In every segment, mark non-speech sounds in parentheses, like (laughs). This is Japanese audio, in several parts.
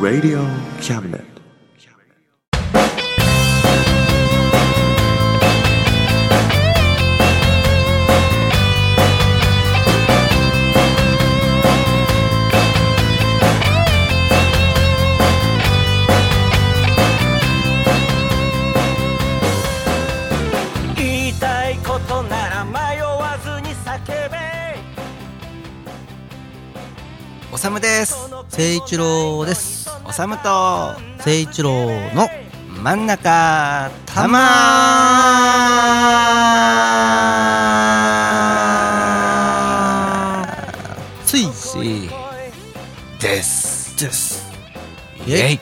Radio Cabinet. 一郎です。おさむと聖一郎の真ん中たまついしです。です。イエイ。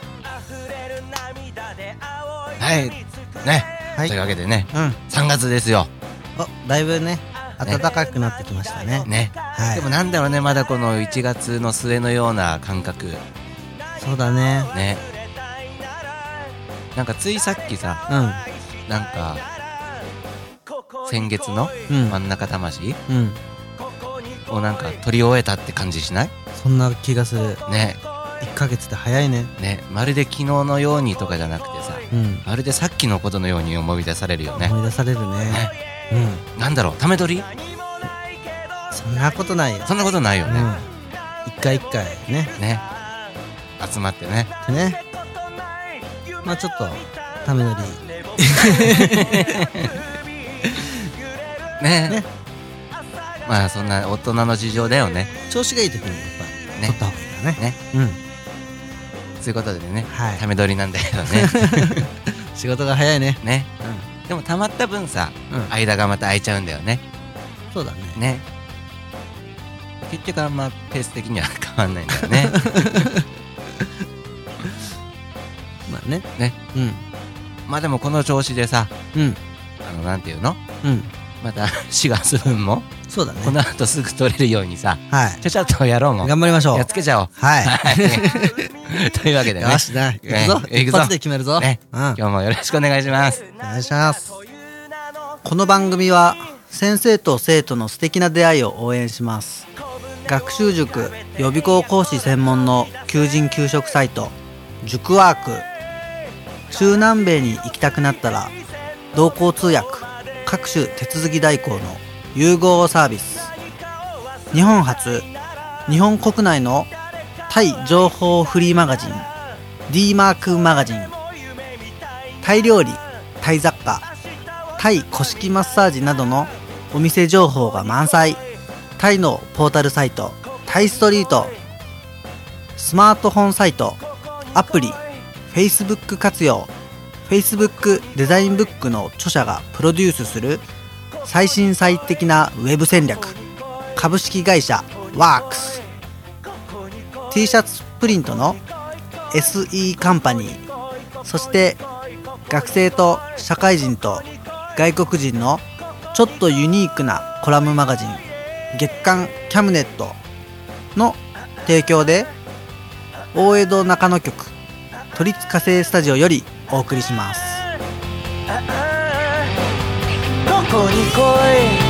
はい。ね、はい。というわけでね。うん。3月ですよ。おだいぶね。暖かくなってきましたね。ね、はい。でもなんだろうねまだこの1月の末のような感覚。そうだね。ね。なんかついさっきさうなんか先月の真ん中魂うん。をなんか取り終えたって感じしない？そんな気がする。ね。1ヶ月で早いね。ね。まるで昨日のようにとかじゃなくてさうん。まるでさっきのことのように思い出されるよね。思い出されるね。うん。なんだろう？ため取り？そんなことないよ。そんなことないよね、うん。一回一回ね。ね。集まってね。でね。まあちょっとため乗り。(laughs) ね。ね。まあそんな大人の事情だよね。調子がいい時にやっぱね。取った方がいいよね。ね。うん。そういうことでねはい。ため取りなんだけどね。(laughs) 仕事が早いね。ね。でもたまった分さうんうん。間がまた空いちゃうんだよね。そうだね。ね結局あんまペース的には変わんないんだよね。(laughs) まあね。ね。うん。まあでもこの調子でさうん。あのなんていうの？うん。また4月分も？そうだね。この後すぐ取れるようにさはい。ちゃちゃっとやろうもん。頑張りましょう。やっつけちゃおう。はい。(laughs) というわけでね。よしな行くぞ。ね一ぞ。発で決めるぞ。ね。うん。今日もよろしくお願いします。お願いします。この番組は先生と生徒の素敵な出会いを応援します。学習塾予備校講師専門の求人・給食サイト塾ワーク。中南米に行きたくなったら同行通訳各種手続き代行の融合サービス。日本初日本国内のタイ情報フリーマガジン d マークマガジン。タイ料理タイ雑貨タイ古式マッサージなどのお店情報が満載。タイのポータルサイトタイストリート。スマートフォンサイトアプリ Facebook 活用。Facebook デザインブックの著者がプロデュースする最新最適なウェブ戦略。株式会社ワークス。T シャツプリントの SE カンパニー。そして学生と社会人と外国人のちょっとユニークなコラムマガジン月刊キャムネットの提供で大江戸中野局都立火星スタジオよりお送りします。どこに来い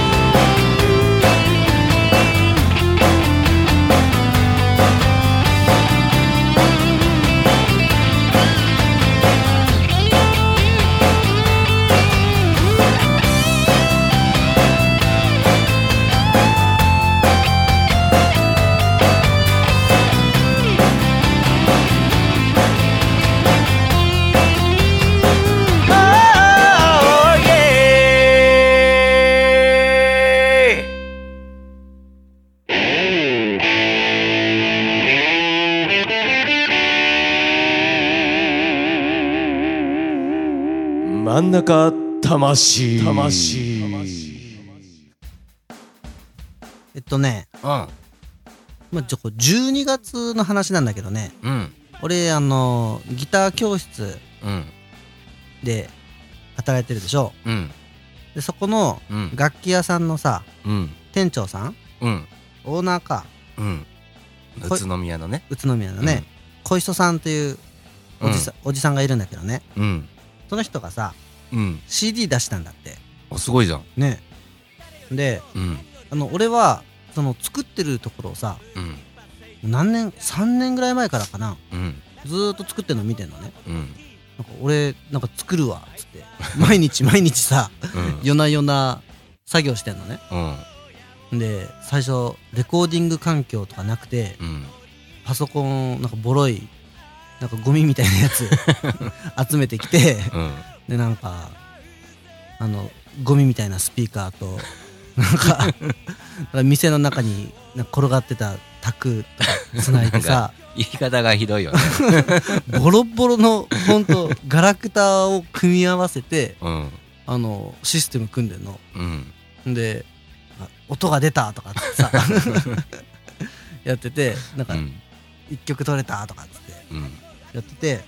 真ん中魂。魂。えっとねまあちょこ12月の話なんだけどね。うん。うん俺あのギター教室うん。で働いてるでしょ。うん。でそこのうん。楽器屋さんのさうん。店長さんうん。オーナーか。うん。こ宇都宮のね。宇都宮のね、小磯さんというおじさ,、おじさんがいるんだけどね。うん。その人がさうん。CD 出したんだって。あすごいじゃん。ね。でうん。あの俺はその作ってるところをさうん。何年3年ぐらい前からかな。うん。ずーっと作ってるの見てんのね。うん。なんか俺なんか作るわっつって。(laughs) 毎日毎日さうん。夜な夜な作業してんのね。うん。で最初レコーディング環境とかなくてうん。パソコンなんかボロいなんかゴミみたいなやつ (laughs) 集めてきてうんでなんかあのゴミみたいなスピーカーと (laughs) なんか店の中に転がってたタクとかつないでさ言い方がひどいよね。(laughs) ボロボロのほんとガラクタを組み合わせてうん。あのシステム組んでんの。うん。であ音が出たとかってさ (laughs) やっててなんかうん。一曲取れたとかっつってうん。やってて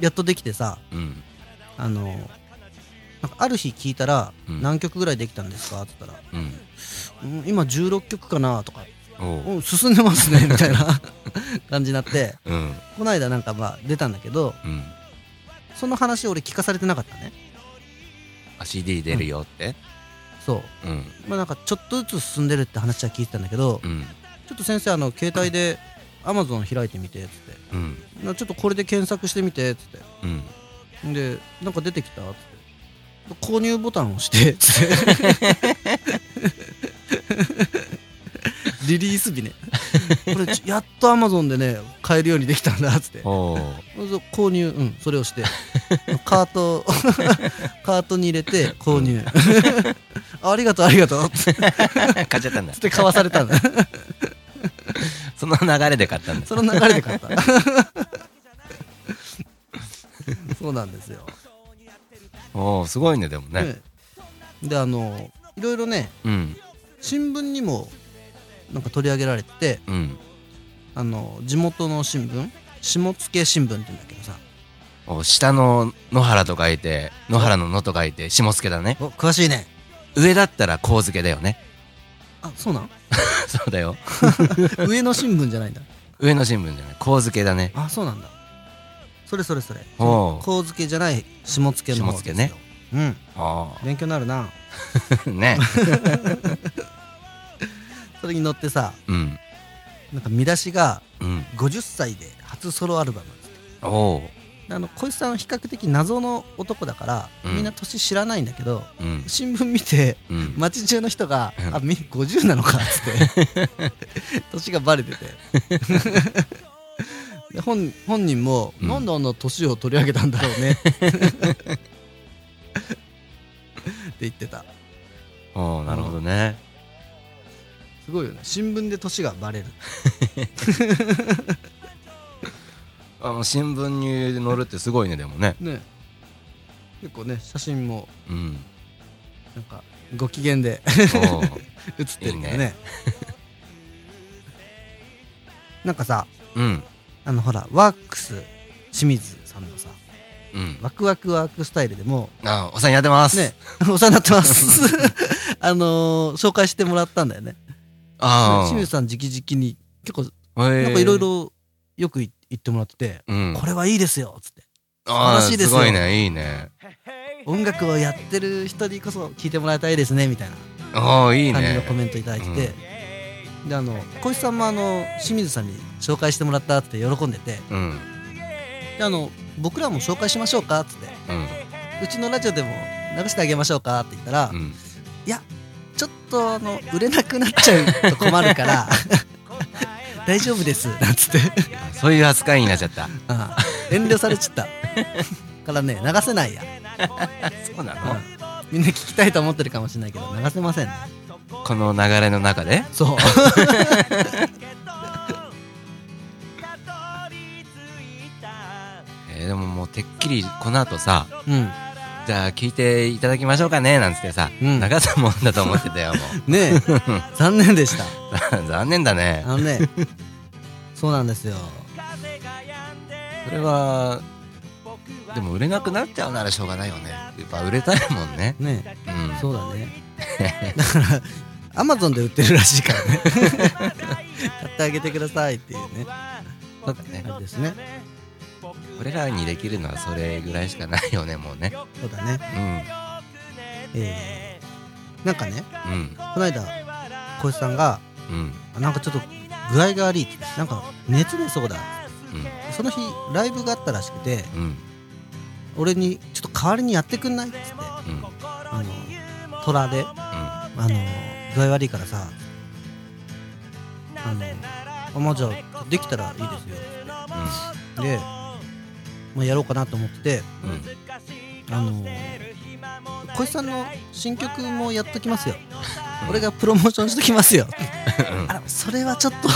やっとできてさうんあのなんかある日聞いたら「うん。何曲ぐらいできたんですか?」って言ったらうん。うん「今16曲かな」とかお「う。うん進んでますね」みたいな (laughs) 感じになってうん。この間なんかまあ出たんだけどうん。その話俺聞かされてなかったね。あ CD 出るよって？そう。うん。まあなんかちょっとずつ進んでるって話は聞いてたんだけどうん。ちょっと先生あの携帯で Amazon 開いてみてっつって。うん。なちょっとこれで検索してみてっつって。うんでなんか出てきた？って。購入ボタンを押して。つってリリース日ね。これちやっと Amazon でね買えるようにできたんだ。っつって購入。うんそれをして。カート (laughs) カートに入れて購入。(laughs) あありがとうありがとう。って買っちゃったんだ。つって買わされたんだ。その流れで買ったんだ。その流れで買ったそうなんですよ、おおすごいねでもね。ねであのいろいろねうん。新聞にもなんか取り上げられててうん。あの地元の新聞？下野新聞って言うんだけどさ。お下の野原と書いて野原の野と書いて下野だね。お詳しいね。上だったら神付だよね。あそうなん？(laughs) そうだよ。(laughs) 上の新聞じゃないんだ。上の新聞じゃない。神付だね。あそうなんだそれそれそれ。おう神付じゃない下野の方ですよ。うん。あ勉強になるな。あ (laughs) ね。(laughs) それに乗ってさうん。なんか見出しがうん。50歳で初ソロアルバムおおあの小石さんは比較的謎の男だから、うん。みんな年知らないんだけどうん。新聞見てうん。街中の人が「うん。あみ50なのか」っつって。(laughs) 年がバレててで本本人も、うん。なんであんな年を取り上げたんだろうね。(laughs) って言ってた。おおなるほどね。すごいよね。新聞で年がバレる。(laughs) あの新聞に載るってすごいねでもね。ね。結構ね写真もうん。なんかご機嫌で (laughs) 写ってるけどね。いいね。なんかさうんあのほらワックス清水さんのさうん。ワクワクワークスタイルでもあお世話になってます。ね (laughs) お世話になってます。(laughs) あのー紹介してもらったんだよね。ああ。清水さん直々に結構ななんかいろいろよく言ってもらってて、うん。これはいいですよっつって。ああ素晴らしいですよ。すごいねいいね。音楽をやってる人にこそ聞いてもらいたいですねみたいなああいい感じのねコメントいただいてて、であの小石さんもあの清水さんに紹介してもらったって喜んでて。うん。であの僕らも紹介しましょうかっつって。うん。うちのラジオでも流してあげましょうかって言ったら、うん。いやちょっとあの売れなくなっちゃうと困るから (laughs) 大丈夫ですなんつって。そういう扱いになっちゃった。ああ遠慮されちゃった。からね流せないや、(laughs) そうなの？うん。みんな聞きたいと思ってるかもしれないけど流せませんねこの流れの中で？そう。(laughs) えーでももうてっきりこの後さうん。じゃあ聞いていただきましょうかね？なんつってさ、うん。流すもんだと思ってたよも (laughs) ねえ。(laughs) 残念でした。う残念だね。あのねそうなんですよ。それはでも売れなくなっちゃうならしょうがないよね。やっぱ売れたいもんね。ねえ。うん。そうだね。だからアマゾンで売ってるらしいからね。買ってあげてくださいっていうね。そうだね。あれですね。俺らにできるのはそれぐらいしかないよねもうね。そうだね。えー、なんかねうん。うんこの間小石さんがうん。なんかちょっと具合が悪いなんか熱出そうだ。うん。その日ライブがあったらしくてうん。俺にちょっと代わりにやってくんないっつって。うん。あの虎で。あの具合悪いからさあのあまあじゃあできたらいいですよ。で、まあ、やろうかなと思ってうん。うんあの小石さんの新曲もやっときますよ。俺がプロモーションしときますよ。あらそれはちょっと。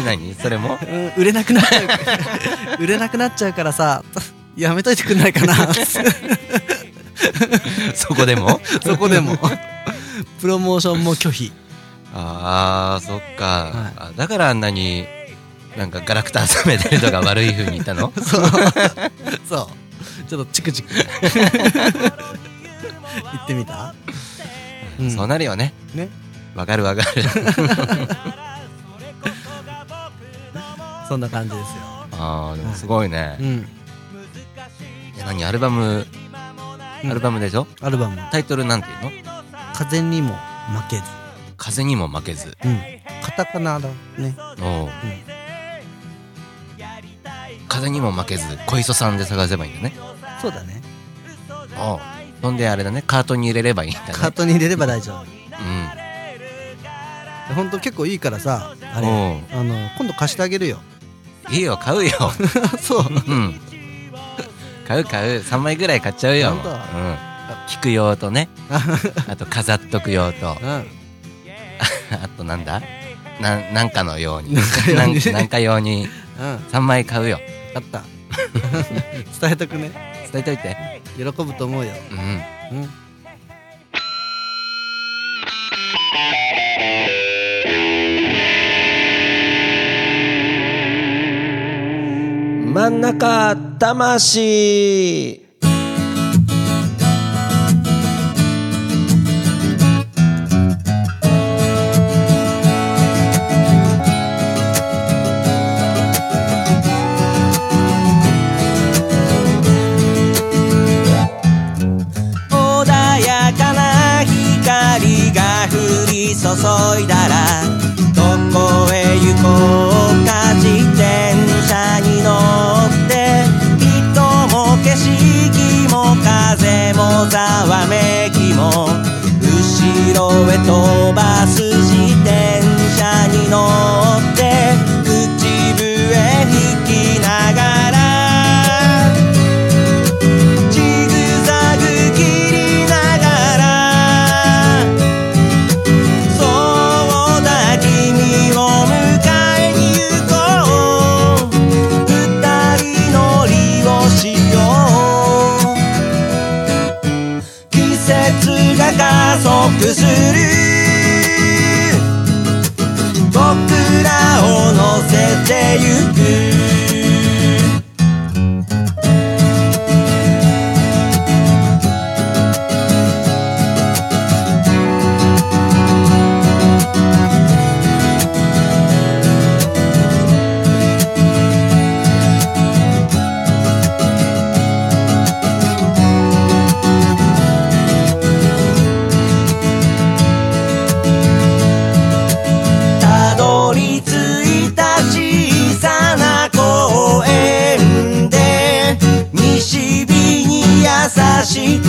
(laughs) 何？それも？うん売れなくなっちゃう売れなくなっちゃうからさやめといてくんないかな (laughs) そこでも？そこでも。プロモーションも拒否。あーそっか、はい。あだからあんなになんかガラクタ集めてるとか悪い風に言ったの？(laughs) そう。そう。ちょっとチクチク。(laughs) 言ってみた、うん。そうなるよね。ね。わかるわかる。そんな感じですよ。あーでもすごいね、うん。え何？アルバムうんアルバムでしょ、アルバム。タイトルなんていうの「風にも負けず。風にも負けず」うん。カタカナだね。おう。風にも負けず小磯さんで探せばいいんだね。そうだね。おう。そんであれだね。カートに入れればいいんだね。カートに入れれば大丈夫。うん。ほんと結構いいからさあれ。おう。あの今度貸してあげるよ。いいよ買うよ。(laughs) そう。うん買う買う。3枚ぐらい買っちゃうよ。うん。聞く用とね。(laughs) あと飾っとく用と。うん。(laughs) あとなんだ？ななんかのように。なんか用に。ねなんなんか用にうん。3枚買うよ。あった。(laughs) 伝えとくね。伝えといて。喜ぶと思うよ。うん。うん真ん中魂。穏やかな光が降り注いだ後しく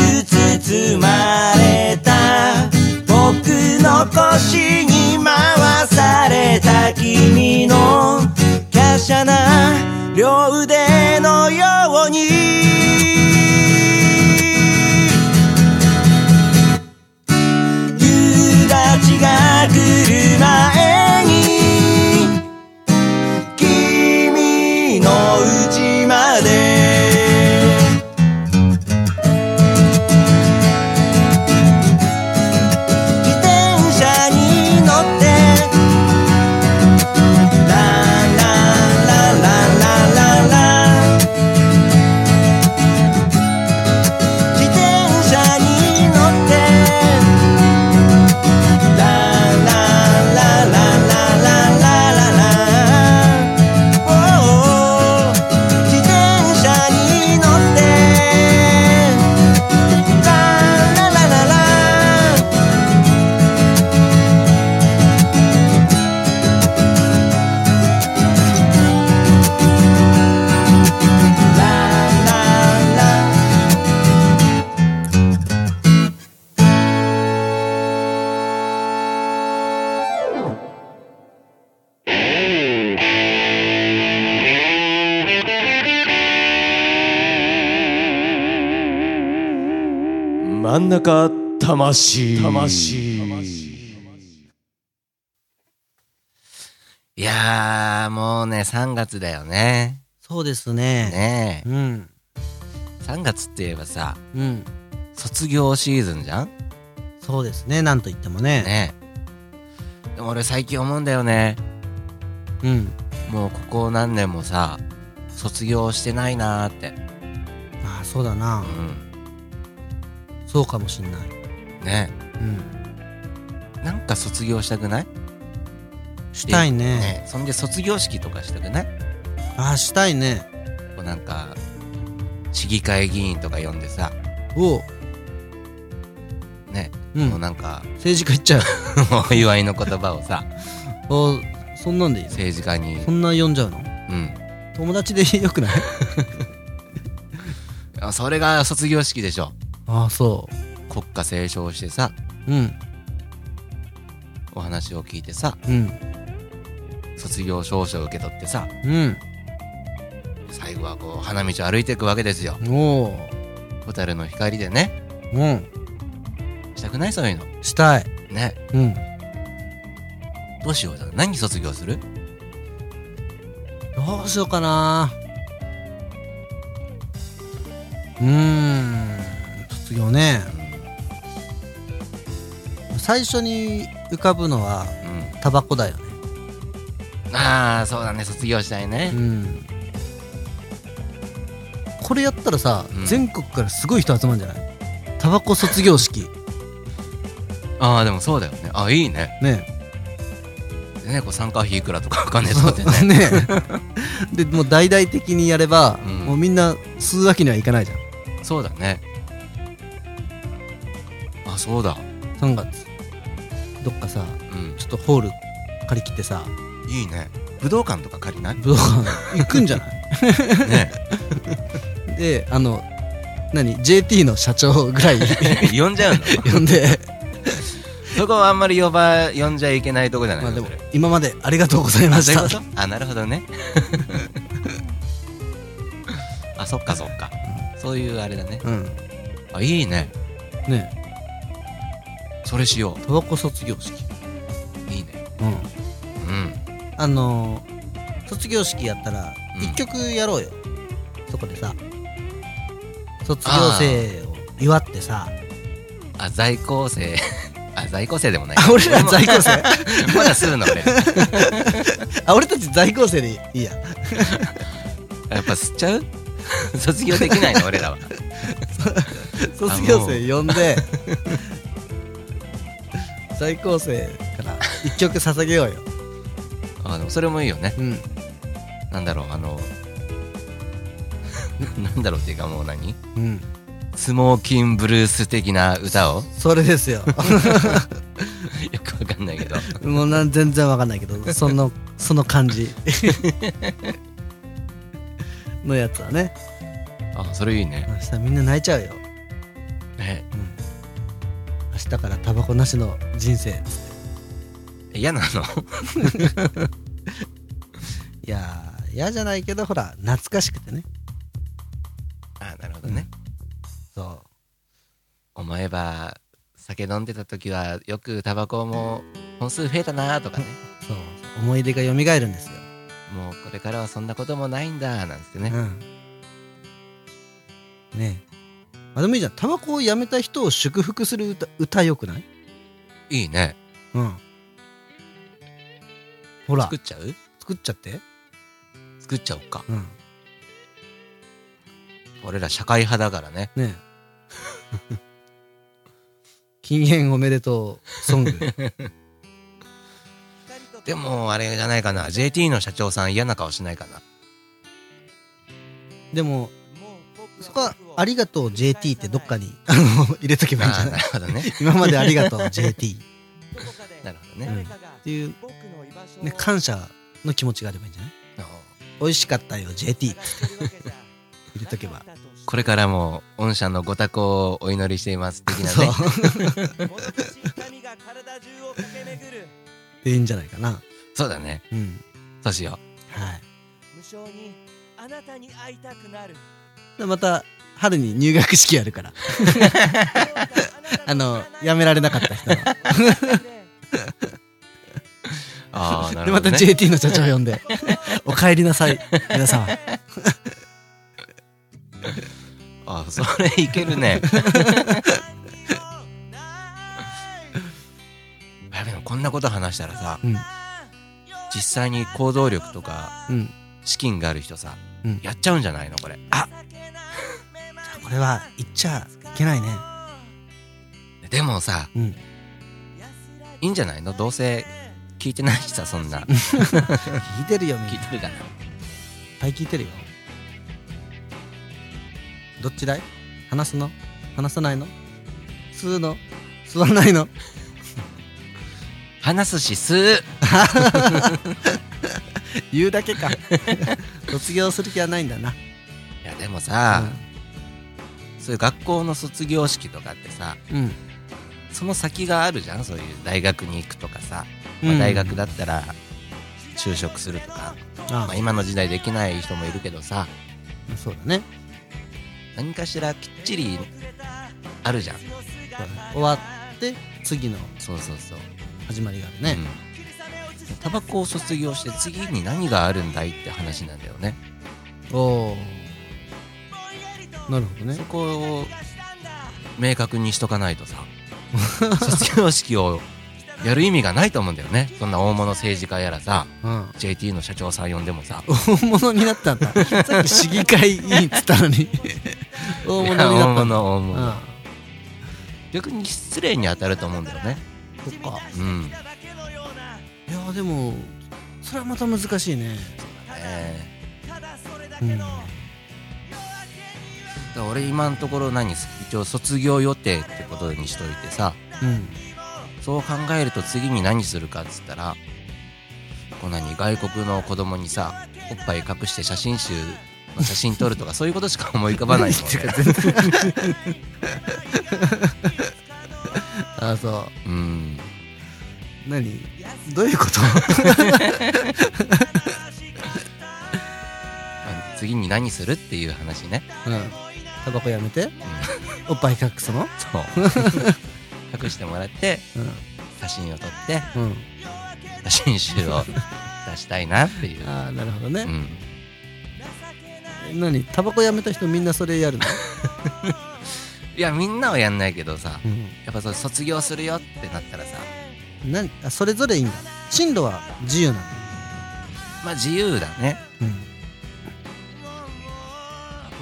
真ん中魂魂いやー、もうね、3月だよね。そうですね。ねえ。うん。3月って言えばさ、うん。卒業シーズンじゃん？そうですね。なんと言ってもね。ねえ。でも俺最近思うんだよね。うん。もうここ何年もさ、卒業してないなーって。ああ、そうだな。うそうかもしんない。ん。ねうん。え。なんか卒業したくない？したいね。ねえそんで卒業式とかしたくない？ああ、したいね。こうなんか、市議会議員とか呼んでさ、おう。ね、うんもう。なんか、政治家行っちゃう。お祝いの言葉をさ、(laughs) おそんなんでいいの？政治家にそ、んな呼んじゃうの？うん。友達でよくない？(laughs) あそれが卒業式でしょ。ああ、そ国歌斉唱してさ、う。うん。お話を聞いてさ、うん。卒業証書を受け取ってさ、うん。最後はこう、花道を歩いていくわけですよ。おう。蛍の光でね、うん。したくないそういうの。したい。ね。うん。どうしようだ。何卒業する？どうしようかなうーん。卒業ね。最初に浮かぶのはうん。タバコだよね。ああ、そうだね。卒業したいねう。ん。これやったらさ、うん全国からすごい人集まるんじゃない？タバコ卒業式。(laughs) ああ、でもそうだよね。あいいね。ねでね、こう参加費いくらとかわかんねえとかってね。ねでもう大々的にやれば、うんもうみんな吸うわけにはいかないじゃんそうだね。あ、そうだ。3月。どっかさうん。ちょっとホール借り切ってさ。いいね。武道館とか借りない？武道館。行くんじゃない？(laughs) ね。(laughs) であの何？JT の社長ぐらい。(laughs) 呼んじゃうの？呼んで。そこはあんまり呼ば、呼んじゃいけないとこじゃないまあでもそれ。今までありがとうございまあ、した。そういうこと？あ、なるほどね。あ、そっかそっか。そういうあれだね。うん。あ、いいね。ねそれしよタバコ卒業式う。いいね。うんうん。あのー卒業式やったらうん一曲やろうよ、そこでさ卒業生を祝ってさあ、在校生。(laughs) あ、在校生でもない。あ俺ら在校生？(laughs) まだするの俺。(laughs) あ俺たち在校生でいいややっぱ吸っちゃう？卒業できないの俺らは。卒業生呼んで在校生から一曲捧げようよ。あの、それもいいよね。うん。なんだろう、あの、(laughs) なんだろうっていうかもう何？うん。スモーキンブルース的な歌を？それですよ。(laughs) よくわかんないけど。もうなん全然わかんないけどそのその感じ。(laughs) のやつはね。あ、それいいね。明日みんな泣いちゃうよ。ね明日からタバコなしの人生。嫌なの？(laughs) いやー嫌じゃないけどほら懐かしくてね。あ、なるほどね。そ思えば、酒飲んでた時はよくタバコも本数増えたなとかね。うそう。思い出が蘇るんですよ。もうこれからはそんなこともないんだなんつってね。うん。ねえあでもいいじゃんタバコをやめた人を祝福する歌歌よくない？いいね。うんほら作っちゃう？作っちゃって作っちゃおうか。うん俺ら社会派だからね。ねえ (laughs) 禁煙おめでとうソング (laughs) でも、あれじゃないかな。JT の社長さん嫌な顔しないかな。でもそこは「ありがとう JT」ってどっかにあの (laughs) 入れとけばいいんじゃなないるほどね。(laughs) 今までありがとう JT (laughs) なるほどね。うん。っていう、ね、感謝の気持ちがあればいいんじゃない？あ美味しかったよ JT って入れとけば。これからも御社のご多幸をお祈りしています的なそう。ね。でいいんじゃないかな。そうだね。うん。そうしよはい。無性にあなたに会いたくなる。でまた春に入学式やるから。(laughs) あの、辞められなかった人は。ああ、なで、またるほど、ね。JT の社長呼んで、お帰りなさい、皆さん。ああ、それいけるね。(laughs) やべえこんなこと話したらさ、うん実際に行動力とかうん。資金がある人さ、うんやっちゃうんじゃないのこれ。これは言っちゃいけないね。でもさ、うん。いいんじゃないの？どうせ聞いてないしさ、そんな。聞いてるよ、みんな。いっ聞いてるかなぱい聞いてるよ。どっちだい？話すの？話さないの？吸うの？吸わないの？話すし吸う。(laughs) 言うだけか。卒業する気はないんだな。いや、でもさ、そういう学校の卒業式とかってさ、うん。その先があるじゃん？そういう大学に行くとかさ、まあ、うん大学だったら就職するとか、あまあ、今の時代できない人もいるけどさそうだね。何かしらきっちりあるじゃん終わって、次のそうそうそう始まりがあるね。うん、タバコを卒業して次に何があるんだいって話なんだよねお。なるほどねそ。こを明確にしとかないとさ (laughs) 卒業式をやる意味がないと思うんだよねそんな大物政治家やらさうん。JT の社長さん呼んでもさ大物になったんだ。さっき市議会議員っつったのに。(laughs) 大物になったんだ。物大物、うん。逆に失礼に当たると思うんだよねそっか。うんでも、それはまた難しいね。えうん。だから俺今のところ何一応卒業予定ってことにしといてさうん。そう考えると次に何するかっつったらこう何外国の子供にさおっぱい隠して写真集の写真撮るとか (laughs) そういうことしか思い浮かばないもんね (laughs) あ、そうんう。何？どういうこと？ま (laughs) あ次に何するっていう話ねうん。タバコやめておっぱい隠すの？そう隠してもらって写真を撮ってうん。うん。写真集を出したいなっていう、(laughs) ああ、なるほどね。うん、何？タバコやめた人みんなそれやるの？(laughs) いやみんなはやんないけどさうん。やっぱそう卒業するよってなったらさ何あそれぞれいいんだ。進路は自由なの？まあ自由だねうん。も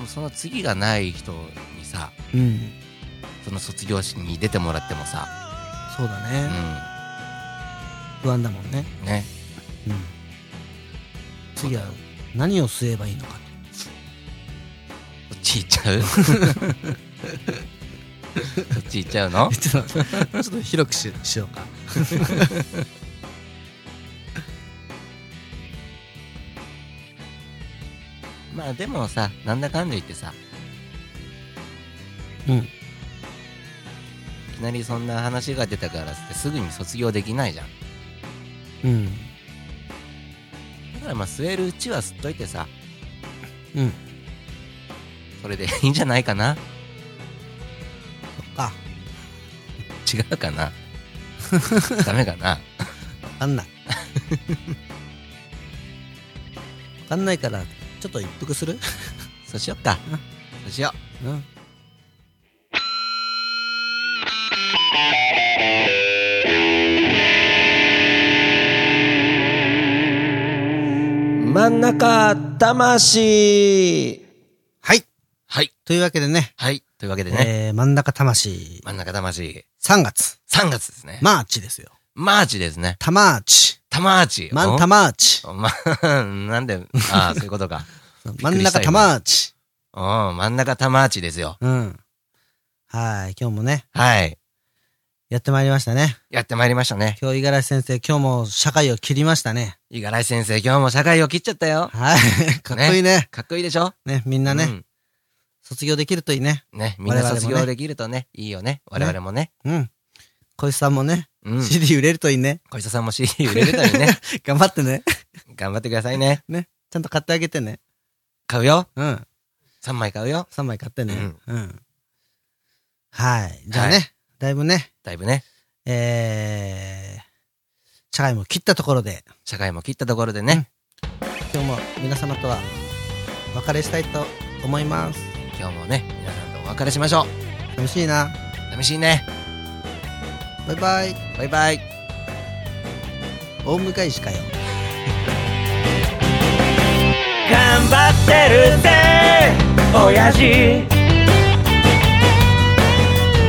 うその次がない人にさうん。その卒業式に出てもらってもさうそうだね。不安だもんね。んねうん。次は何を吸えばいいのかそっち行っちゃう？(laughs) そっち行っちゃうの？と。ちょっと、もうちょっと広くししようか。(laughs) まあでもさなんだかんだ言ってさうん。いきなりそんな話が出たからってすぐに卒業できないじゃんうん。だからまあ吸えるうちは吸っといてさうん。それでいいんじゃないかな？違うかな？(laughs) ダメかな？わかんない。わかんないから、ちょっと一服する？(laughs) そうしよっか。そうしよう。うん。真ん中魂。はい。はい。というわけでね、はいというわけでね、えー、真ん中魂、真ん中魂3月、3月ですね、マーチですよ。マーチですねタマーチ。タマーチマンタマーチ。おま (laughs) なんでああそういうことか (laughs) 真ん中タマーチ。うん真ん中タマーチですようん。はい。今日もね、はいやってまいりましたね。やってまいりましたね今日、五十嵐先生、今日も社会を切りましたね。五十嵐先生今日も社会を切っちゃったよはい。(laughs) かっこいいね。かっこいいでしょ？ね、みんなね、うん卒業できるといいね。ねみんな卒業できるとねいいよね我々もねうん。小石さんもね、うん CD 売れるといいね。小磯さんも CD 売れるといいね (laughs) 頑張ってね。頑張ってくださいねね。ちゃんと買ってあげてね。買うようん。3枚買うよ。3枚買ってね。うん。はい。じゃあね、はいだいぶね、だいぶね、えー、社会も切ったところで、社会も切ったところでね、今日も皆様とはお別れしたいと思います。今日もね、皆さんとお別れしましょ寂しいな。う。寂しいね。バイバイ。バイバイ。大迎えしかよ。(laughs) 頑張ってるぜ親父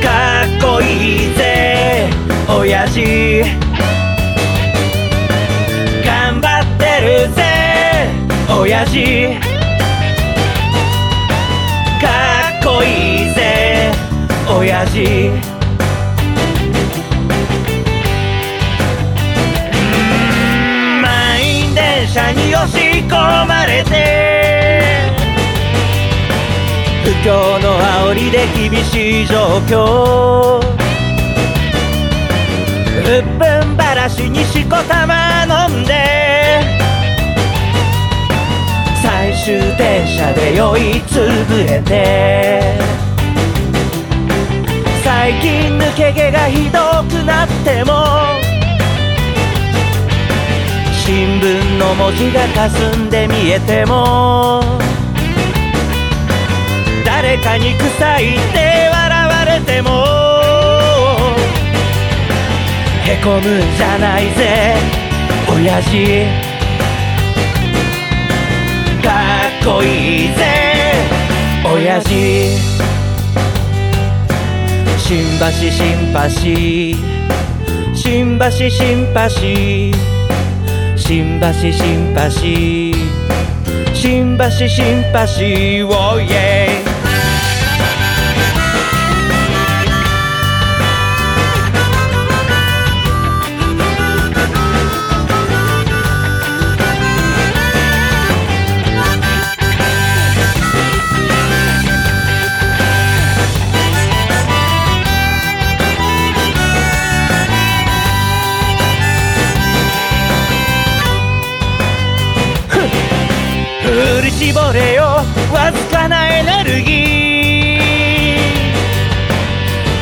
かっこいいぜ親父頑張ってるぜ親父親父満員電車に押し込まれて。不況の煽りで厳しい状況。うっぷんばらしにしこたま飲んで。最終電車で酔いつぶれて。最近抜け毛がひどくなっても新聞の文字が霞んで見えても誰かに臭いって笑われてもへこむんじゃないぜ親父。かっこいいぜ親父。新橋新橋。新橋新橋。新橋新橋。新橋新橋。おい振り絞れよ。わずかなエネルギー。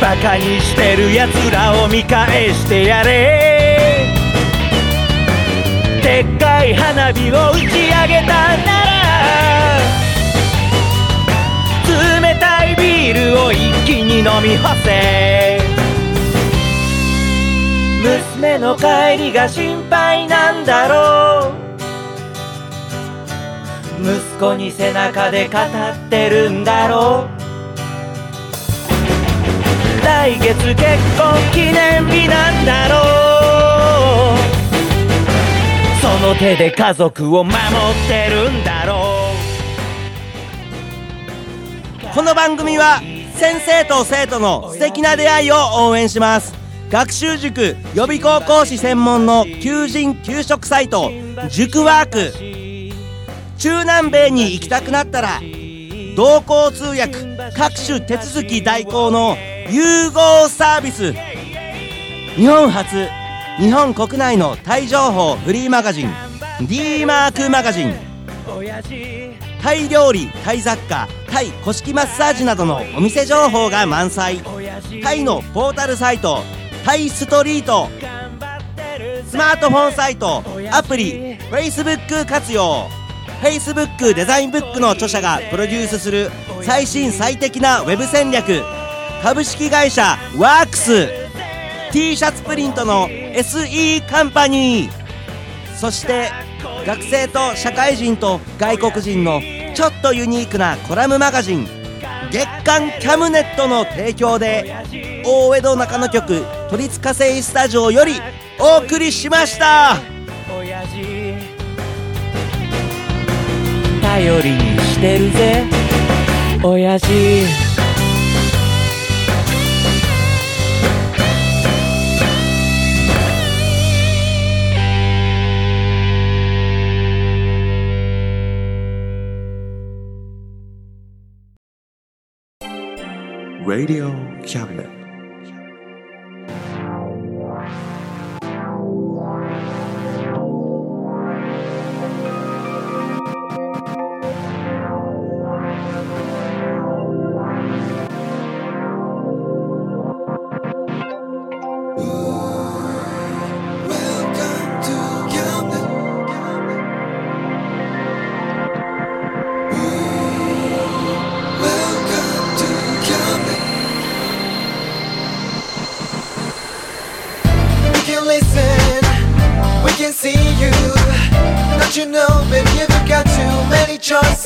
バカにしてるやつらを見返してやれ。でっかい花火を打ち上げたなら。冷たいビールを一気に飲み干せ。娘の帰りが心配なんだろう。息子に背中で語ってるんだろう。来月結婚記念日なんだろう。その手で家族を守ってるんだろう。この番組は先生と生徒の素敵な出会いを応援します。学習塾予備校講師専門の求人・給食サイト塾ワーク。中南米に行きたくなったら同行通訳各種手続き代行の融合サービス。日本初日本国内のタイ情報フリーマガジン D マークマガジン。タイ料理タイ雑貨タイ古式マッサージなどのお店情報が満載。タイのポータルサイトタイストリート。スマートフォンサイトアプリ Facebook 活用。Facebook デザインブックの著者がプロデュースする最新最適なウェブ戦略。株式会社ワークス。T シャツプリントの SE カンパニー。そして学生と社会人と外国人のちょっとユニークなコラムマガジン。月刊キャムネットの提供で大江戸中野局都立火星スタジオよりお送りしました。頼りにしてるぜ親父 Radio Cabinet. just